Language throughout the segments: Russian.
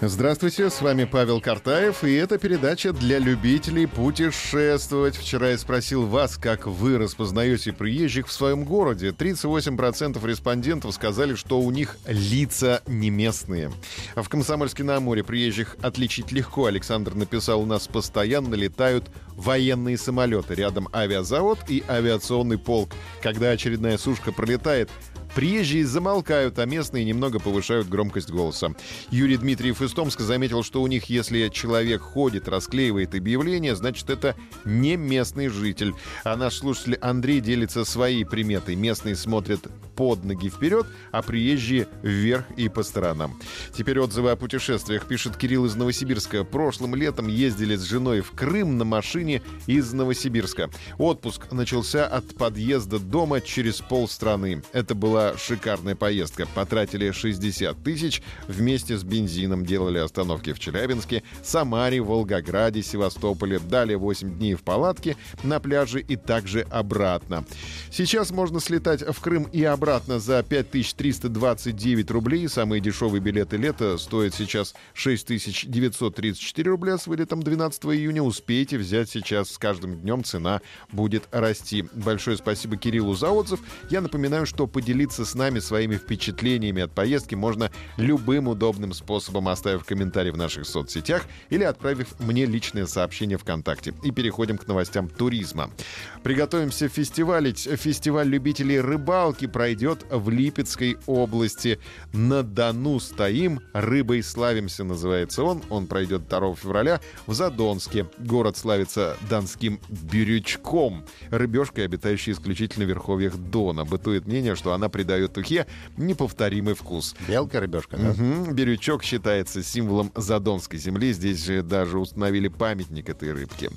Здравствуйте, с вами Павел Картаев, и это передача для любителей путешествовать. Вчера я спросил вас, как вы распознаете приезжих в своем городе. 38% респондентов сказали, что у них лица не местные. А в Комсомольске-на-Амуре приезжих отличить легко. Александр написал, у нас постоянно летают военные самолеты. Рядом авиазавод и авиационный полк. Когда очередная сушка пролетает, Приезжие замолкают, а местные немного повышают громкость голоса. Юрий Дмитриев из Томска заметил, что у них, если человек ходит, расклеивает объявление, значит, это не местный житель. А наш слушатель Андрей делится своей приметой. Местные смотрят под ноги вперед, а приезжие вверх и по сторонам. Теперь отзывы о путешествиях. Пишет Кирилл из Новосибирска. Прошлым летом ездили с женой в Крым на машине из Новосибирска. Отпуск начался от подъезда дома через полстраны. Это была шикарная поездка. Потратили 60 тысяч. Вместе с бензином делали остановки в Челябинске, Самаре, Волгограде, Севастополе. Далее 8 дней в палатке на пляже и также обратно. Сейчас можно слетать в Крым и обратно обратно за 5329 рублей. Самые дешевые билеты лета стоят сейчас 6934 рубля с вылетом 12 июня. Успейте взять сейчас. С каждым днем цена будет расти. Большое спасибо Кириллу за отзыв. Я напоминаю, что поделиться с нами своими впечатлениями от поездки можно любым удобным способом, оставив комментарий в наших соцсетях или отправив мне личное сообщение ВКонтакте. И переходим к новостям туризма. Приготовимся фестивалить. Фестиваль любителей рыбалки пройдет пройдет в Липецкой области. На Дону стоим, рыбой славимся, называется он. Он пройдет 2 февраля в Задонске. Город славится донским бирючком, рыбешкой, обитающей исключительно в верховьях Дона. Бытует мнение, что она придает тухе неповторимый вкус. Мелкая рыбешка, да? Угу. Бирючок считается символом задонской земли. Здесь же даже установили памятник этой рыбке.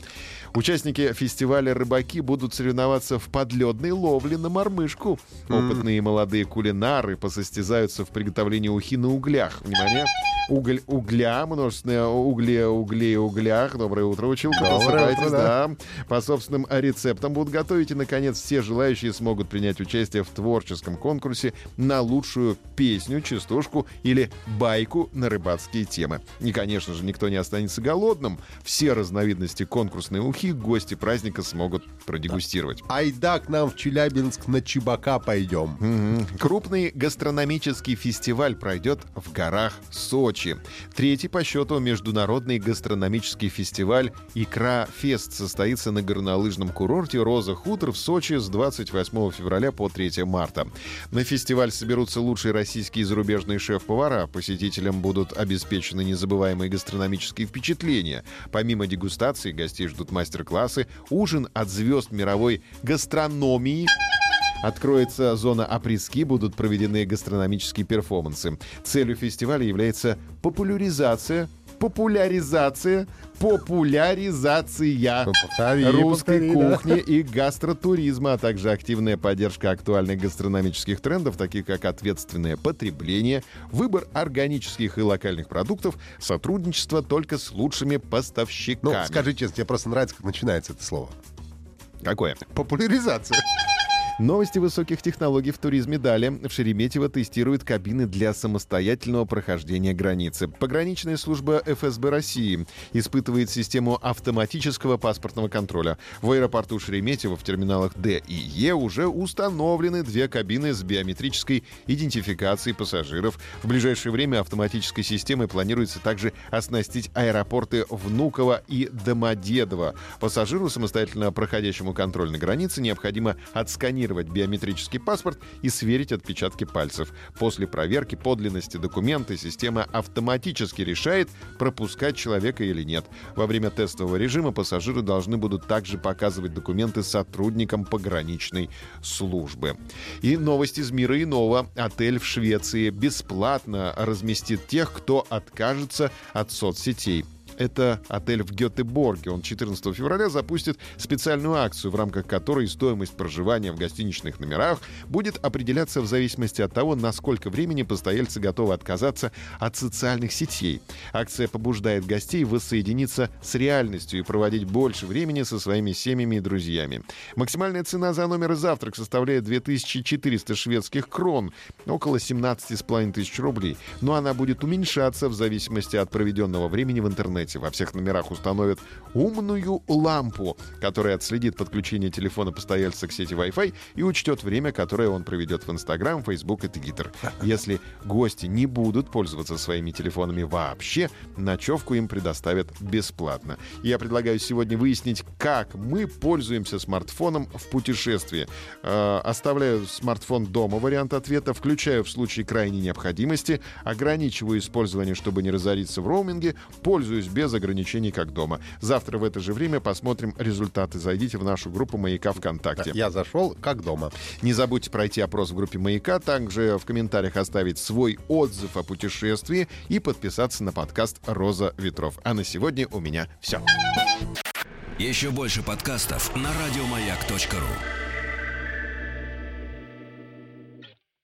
Участники фестиваля «Рыбаки» будут соревноваться в подледной ловле на мормышку. Опытные молодые кулинары посостязаются в приготовлении ухи на углях. Внимание! Уголь, угля, множественное угле, угле, углях. Доброе утро, училка. Доброе утро, да. да. По собственным рецептам будут готовить. И, наконец, все желающие смогут принять участие в творческом конкурсе на лучшую песню, частушку или байку на рыбацкие темы. И, конечно же, никто не останется голодным. Все разновидности конкурсной ухи гости праздника смогут продегустировать. Айда к нам в Челябинск на Чебака пойдем. Угу. Крупный гастрономический фестиваль пройдет в горах Сочи. Третий по счету международный гастрономический фестиваль «Икра Фест» состоится на горнолыжном курорте «Роза Хутор» в Сочи с 28 февраля по 3 марта. На фестиваль соберутся лучшие российские и зарубежные шеф-повара. Посетителям будут обеспечены незабываемые гастрономические впечатления. Помимо дегустации гостей ждут мастер мастер-классы, ужин от звезд мировой гастрономии, Откроется зона апрески, будут проведены гастрономические перформансы. Целью фестиваля является популяризация популяризация, популяризация повтори, русской повтори, кухни да. и гастротуризма, а также активная поддержка актуальных гастрономических трендов, таких как ответственное потребление, выбор органических и локальных продуктов, сотрудничество только с лучшими поставщиками. Ну, скажи честно, тебе просто нравится, как начинается это слово. Какое? Популяризация. Новости высоких технологий в туризме далее. В Шереметьево тестируют кабины для самостоятельного прохождения границы. Пограничная служба ФСБ России испытывает систему автоматического паспортного контроля. В аэропорту Шереметьево в терминалах Д и Е уже установлены две кабины с биометрической идентификацией пассажиров. В ближайшее время автоматической системой планируется также оснастить аэропорты Внуково и Домодедово. Пассажиру, самостоятельно проходящему контроль на границе, необходимо отсканировать просканировать биометрический паспорт и сверить отпечатки пальцев. После проверки подлинности документа система автоматически решает, пропускать человека или нет. Во время тестового режима пассажиры должны будут также показывать документы сотрудникам пограничной службы. И новость из мира иного. Отель в Швеции бесплатно разместит тех, кто откажется от соцсетей. Это отель в Гетеборге. Он 14 февраля запустит специальную акцию, в рамках которой стоимость проживания в гостиничных номерах будет определяться в зависимости от того, насколько времени постояльцы готовы отказаться от социальных сетей. Акция побуждает гостей воссоединиться с реальностью и проводить больше времени со своими семьями и друзьями. Максимальная цена за номер и завтрак составляет 2400 шведских крон, около 17,5 тысяч рублей. Но она будет уменьшаться в зависимости от проведенного времени в интернете. Во всех номерах установят умную лампу, которая отследит подключение телефона постояльца к сети Wi-Fi и учтет время, которое он проведет в Instagram, Facebook и Twitter. Если гости не будут пользоваться своими телефонами вообще, ночевку им предоставят бесплатно. Я предлагаю сегодня выяснить, как мы пользуемся смартфоном в путешествии. Э, оставляю смартфон дома, вариант ответа, включаю в случае крайней необходимости, ограничиваю использование, чтобы не разориться в роуминге, пользуюсь без ограничений, как дома. Завтра в это же время посмотрим результаты. Зайдите в нашу группу «Маяка ВКонтакте». Я зашел, как дома. Не забудьте пройти опрос в группе «Маяка», также в комментариях оставить свой отзыв о путешествии и подписаться на подкаст «Роза ветров». А на сегодня у меня все. Еще больше подкастов на радиомаяк.ру.